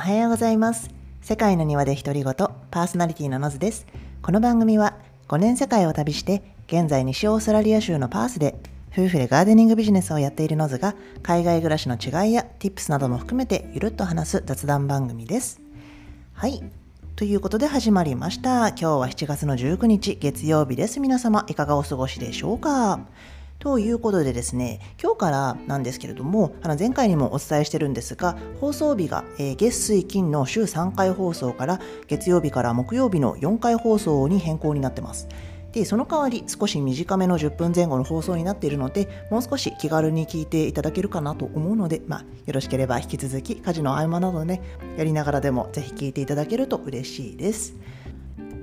おはようございます。世界の庭で独り言パーソナリティのノズです。この番組は5年世界を旅して現在西オーストラリア州のパースで夫婦でガーデニングビジネスをやっているノズが海外暮らしの違いや Tips なども含めてゆるっと話す雑談番組です。はい。ということで始まりました。今日は7月の19日月曜日です。皆様いかがお過ごしでしょうか？ということでですね、今日からなんですけれども、あの前回にもお伝えしてるんですが、放送日が、えー、月水金の週3回放送から月曜日から木曜日の4回放送に変更になってます。で、その代わり少し短めの10分前後の放送になっているので、もう少し気軽に聞いていただけるかなと思うので、まあ、よろしければ引き続き家事の合間などね、やりながらでもぜひ聞いていただけると嬉しいです。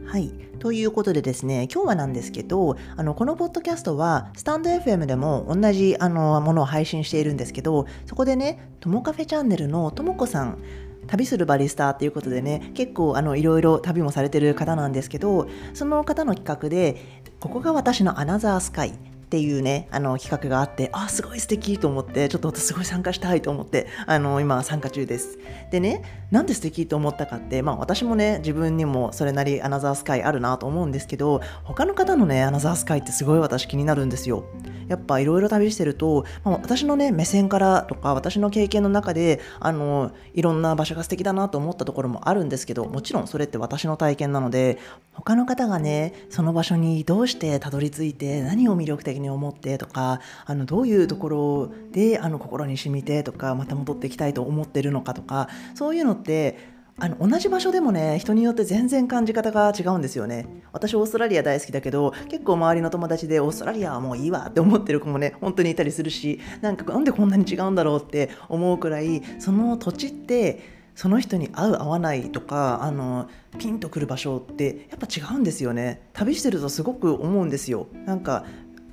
はい。ということでですね、今日はなんですけど、あの、このポッドキャストは、スタンド FM でも同じ、あの、ものを配信しているんですけど、そこでね、ともカフェチャンネルのともこさん、旅するバリスタということでね結構あのいろいろ旅もされてる方なんですけどその方の企画で「ここが私のアナザースカイ」っていうね、あの企画があって、あ、すごい素敵と思って、ちょっと私すごい参加したいと思って、あの、今参加中です。でね、なんで素敵と思ったかって、まあ私もね、自分にもそれなりアナザースカイあるなと思うんですけど、他の方のね、アナザースカイってすごい私気になるんですよ。やっぱいろいろ旅してると、まあ、私のね、目線からとか、私の経験の中で、あの、いろんな場所が素敵だなと思ったところもあるんですけど、もちろんそれって私の体験なので、他の方がね、その場所にどうしてたどり着いて、何を魅力的に思ってとか、あの、どういうところで、あの、心に染みてとか、また戻っていきたいと思ってるのかとか、そういうのって、あの同じ場所でもね人によって全然感じ方が違うんですよね。私オーストラリア大好きだけど結構周りの友達でオーストラリアはもういいわって思ってる子もね本当にいたりするしなんかなんでこんなに違うんだろうって思うくらいその土地ってその人に合う合わないとかあのピンとくる場所ってやっぱ違うんですよね。旅してるとすごく思うんですよ。なんか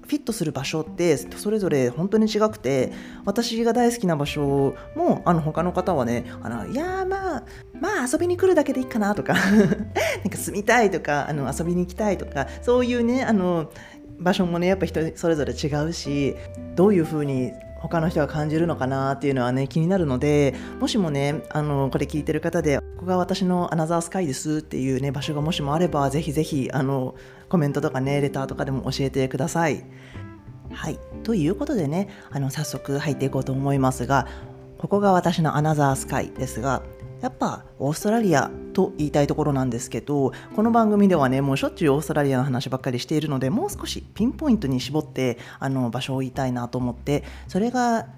フィットする場所ってそれぞれ本当に違くて私が大好きな場所もあの他の方はねあのいやまあまあ遊びに来るだけでいいかなとか なんか住みたいとかあの遊びに行きたいとかそういうねあの場所もねやっぱ人それぞれ違うしどういうふうに他の人が感じるのかなっていうのはね気になるのでもしもねあのこれ聞いてる方でここが私のアナザースカイですっていうね場所がもしもあればぜひぜひあのコメントとかねレターとかでも教えてください。はいということでねあの早速入っていこうと思いますがここが私のアナザースカイですがやっぱオーストラリアと言いたいところなんですけどこの番組ではねもうしょっちゅうオーストラリアの話ばっかりしているのでもう少しピンポイントに絞ってあの場所を言いたいなと思ってそれが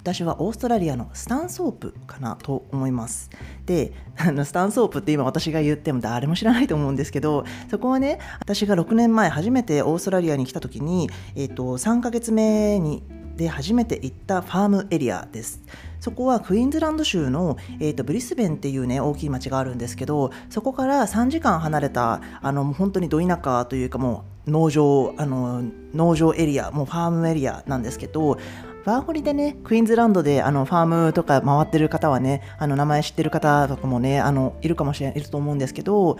私はオーストラリアのスタンソープかなと思います。であのスタンソープって今私が言っても誰も知らないと思うんですけどそこはね私が6年前初めてオーストラリアに来た時に、えーと、3ヶ月目にで初めて行ったファームエリアです。そこはクイーンズランド州の、えーと、ブリスベンっていうね大きい町があるんですけどそこから3時間離れたあの本当にど田舎というかもう農場あの農場エリアもうファームエリアなんですけどワーホリでね、クイーンズランドであのファームとか回ってる方はね、あの名前知ってる方とかもね、あのいるかもしれない、いると思うんですけど、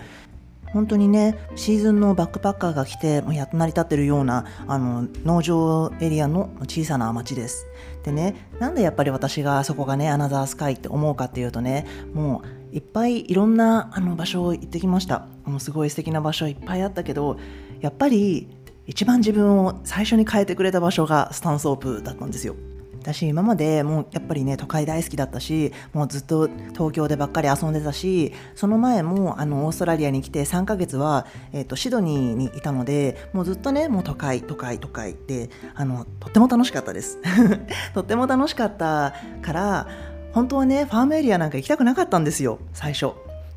本当にねシーズンのバックパッカーが来てもうやっと成り立ってるようなあの農場エリアの小さな町です。でねなんでやっぱり私がそこがねアナザースカイって思うかっていうとねもういっぱいいろんなあの場所を行ってきました。もうすごい素敵な場所いっぱいあったけどやっぱり一番自分を最初に変えてくれた場所がスタンソープだったんですよ。私今までもうやっぱりね都会大好きだったしもうずっと東京でばっかり遊んでたしその前もあのオーストラリアに来て3ヶ月は、えーと、シドニーにいたのでもうずっとねもう都会都会都会であのとっても楽しかったです。とっても楽しかったから本当はねファームエリアなんか行きたくなかったんですよ最初。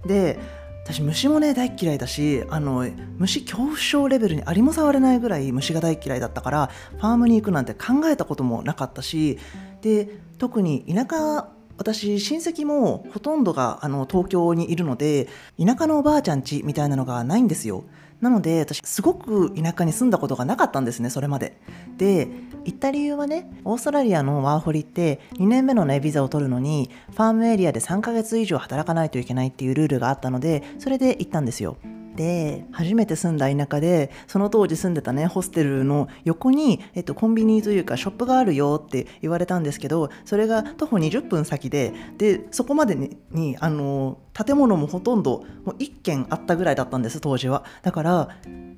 で私虫もね大嫌いだしあの虫恐怖症レベルにありも触れないぐらい虫が大嫌いだったからファームに行くなんて考えたこともなかったしで特に田舎私親戚もほとんどがあの東京にいるので田舎のおばあちゃんちみたいなのがないんですよ。なので私すごく田舎に住んだことがなかったんですねそれまで。で行った理由はねオーストラリアのワーホリって2年目のねビザを取るのにファームエリアで3ヶ月以上働かないといけないっていうルールがあったのでそれで行ったんですよ。で初めて住んだ田舎でその当時住んでたねホステルの横に、えっと、コンビニというかショップがあるよって言われたんですけどそれが徒歩20分先ででそこまでににあの建物もほとんどもう1軒あったぐらいだったんです当時は。だから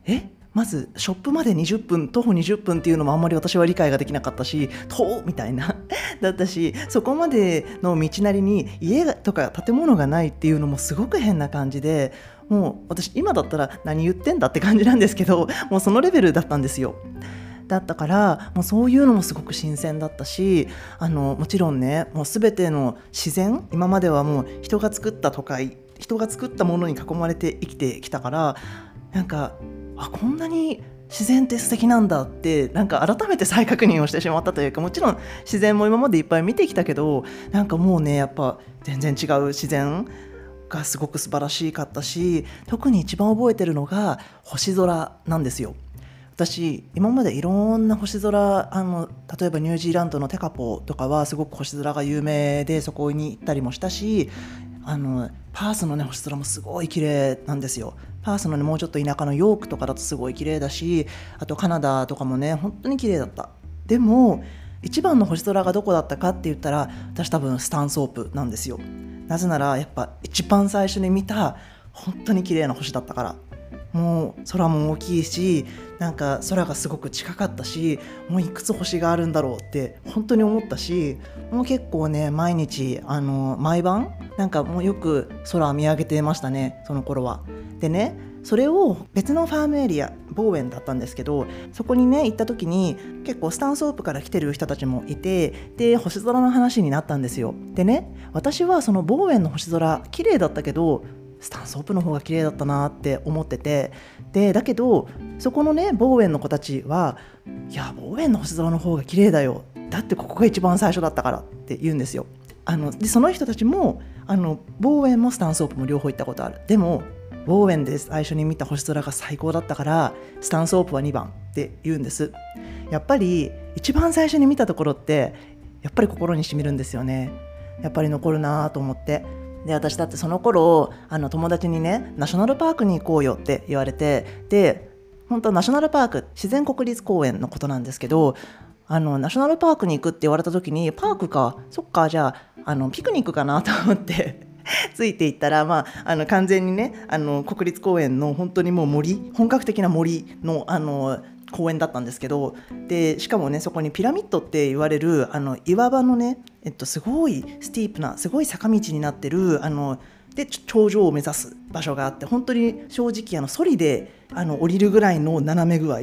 えまずショップまで20分徒歩20分っていうのもあんまり私は理解ができなかったし遠みたいな だったしそこまでの道なりに家とか建物がないっていうのもすごく変な感じでもう私今だったら何言ってんだって感じなんですけど もうそのレベルだったんですよ。だったからもうそういうのもすごく新鮮だったしあのもちろんねもう全ての自然今まではもう人が作った都会人が作ったものに囲まれて生きてきたからなんかあこんなに自然って素敵なんだってなんか改めて再確認をしてしまったというかもちろん自然も今までいっぱい見てきたけどなんかもうねやっぱ全然違う自然がすごく素晴らしかったし特に一番覚えてるのが星空なんですよ。私今までいろんな星空あの例えばニュージーランドのテカポとかはすごく星空が有名でそこに行ったりもしたしあのパースのね星空もすごい綺麗なんですよ。パースのねもうちょっと田舎のヨークとかだとすごい綺麗だしあとカナダとかもね本当に綺麗だった。でも一番の星空がどこだったかって言ったら私多分スタンソープなんですよ。なぜならやっぱ一番最初に見た本当に綺麗な星だったからもう空も大きいしなんか空がすごく近かったしもういくつ星があるんだろうって本当に思ったしもう結構ね毎日あの毎晩なんかもうよく空見上げてましたねその頃は。でねそれを別のファームエリアボーエンだったんですけどそこにね行った時に結構スタンソープから来てる人たちもいてで星空の話になったんですよ。でね私はそのボーエンの星空綺麗だったけどスタンソープの方が綺麗だったなって思っててでだけどそこのねボーエンの子たちはいやボーエンの星空の方が綺麗だよ。だってここが一番最初だったからって言うんですよ。あのでその人たちもあのボーエンもスタンソープも両方行ったことある。でもボーエンで最初に見た星空が最高だったからスタンソープは2番って言うんです。やっぱり一番最初に見たところってやっぱり心にしみるんですよね。やっぱり残るなと思って。で私だってその頃あの友達にねナショナルパークに行こうよって言われてで本当ナショナルパーク自然国立公園のことなんですけどあのナショナルパークに行くって言われた時にパークかそっかじゃああのピクニックかなと思って。ついていったら、まあ、あの完全にねあの国立公園の本当にもう森本格的な森のあの公園だったんですけどでしかもねそこにピラミッドって言われるあの岩場のね、えっと、すごいスティープなすごい坂道になってるあので頂上を目指す場所があって本当に正直あのソリであの降りるぐらいの斜め具合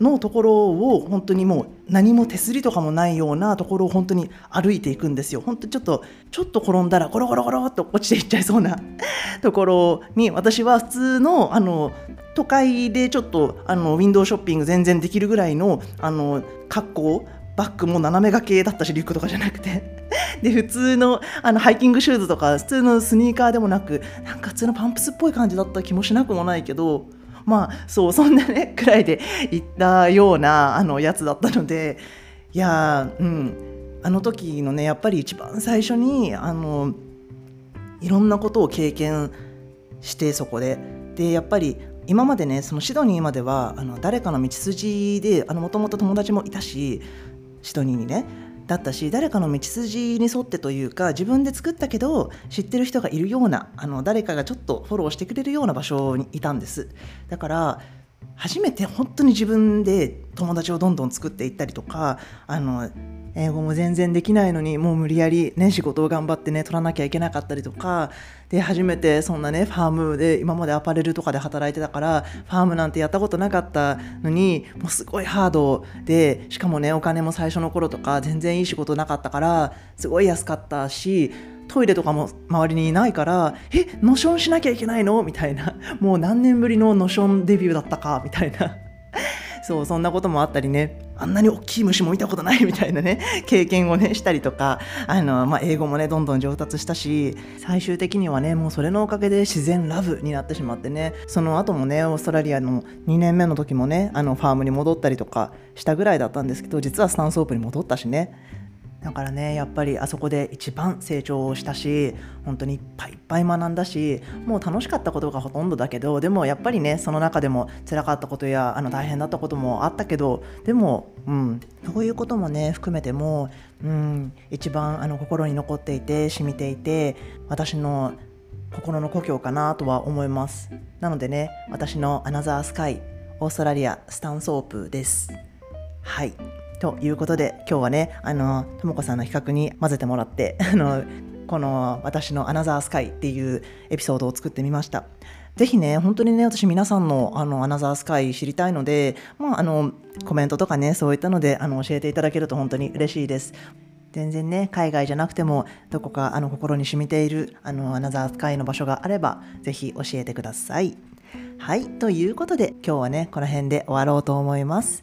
のところを本当にもう何も手すりとかもないようなところを本当に歩いていくんですよ。本当ちょっとちょっと転んだらゴロゴロゴロっと落ちていっちゃいそうな ところに私は普通のあの都会でちょっとあのウィンドウショッピング全然できるぐらいのあの格好バッグも斜め掛けだったしリュックとかじゃなくて で普通のあのハイキングシューズとか普通のスニーカーでもなくなんか普通のパンプスっぽい感じだった気もしなくもないけどまあそうそんなねくらいで行ったようなあのやつだったのでいやうん。あの時のねやっぱり一番最初にあのいろんなことを経験してそこで。でやっぱり今までねそのシドニーまではあの誰かの道筋でもともと友達もいたしシドニーにねだったし誰かの道筋に沿ってというか自分で作ったけど知ってる人がいるようなあの誰かがちょっとフォローしてくれるような場所にいたんです。だから初めて本当に自分で友達をどんどん作っていったりとかあの英語も全然できないのにもう無理やりね仕事を頑張ってね取らなきゃいけなかったりとかで初めてそんなねファームで今までアパレルとかで働いてたからファームなんてやったことなかったのにもうすごいハードでしかもねお金も最初の頃とか全然いい仕事なかったからすごい安かったしトイレとかも周りにいないからえノションしなきゃいけないの？みたいな。もう何年ぶりのノションデビューだったか？みたいな。そうそんなこともあったりね。あんなに大きい虫も見たことない？みたいなね。経験をねしたりとか。あの、まあ、英語もねどんどん上達したし。最終的にはねもうそれのおかげで自然ラブになってしまってね。その後もねオーストラリアの2年目の時もねあのファームに戻ったりとかしたぐらいだったんですけど実はスタンソープンに戻ったしね。だからねやっぱりあそこで一番成長したし本当にいっぱいいっぱい学んだしもう楽しかったことがほとんどだけどでもやっぱりねその中でも辛かったことやあの大変だったこともあったけどでも、うん、そういうこともね含めても、うん、一番あの心に残っていて染みていて私の心の故郷かなとは思います。なのでね私のアナザースカイオーストラリアスタンソープです。はい。ということで今日はねあのともこさんの企画に混ぜてもらって あのこの私のアナザースカイっていうエピソードを作ってみましたぜひね、本当にね、私皆さんのあのアナザースカイ知りたいので、まあ、あのコメントとかね、そういったのであの教えていただけると本当に嬉しいです。全然ね、海外じゃなくても、どこかあの心に染みているあのアナザースカイの場所があれば、ぜひ教えてください。はい、ということで、今日はね、この辺で終わろうと思います。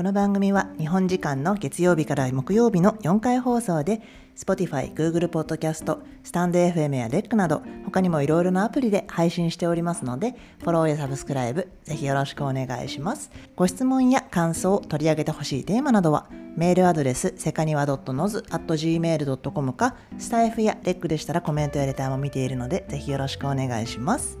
この番組は日本時間の月曜日から木曜日の4回放送で Spotify、Google Podcast、スタンド FM や REC など他にもいろいろなアプリで配信しておりますのでフォローやサブスクライブぜひよろしくお願いします。ご質問や感想を取り上げてほしいテーマなどはメールアドレスセカニワ .noz.gmail.com かスタイフや REC でしたらコメントやレターも見ているのでぜひよろしくお願いします。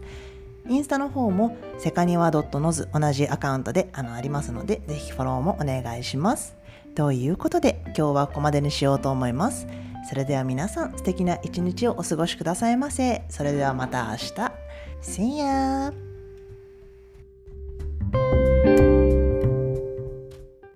インスタの方もセカニワ .noz 同じアカウントであのありますので、ぜひフォローもお願いします。ということで、今日はここまでにしようと思います。それでは皆さん素敵な一日をお過ごしくださいませ。それではまた明日。See ya!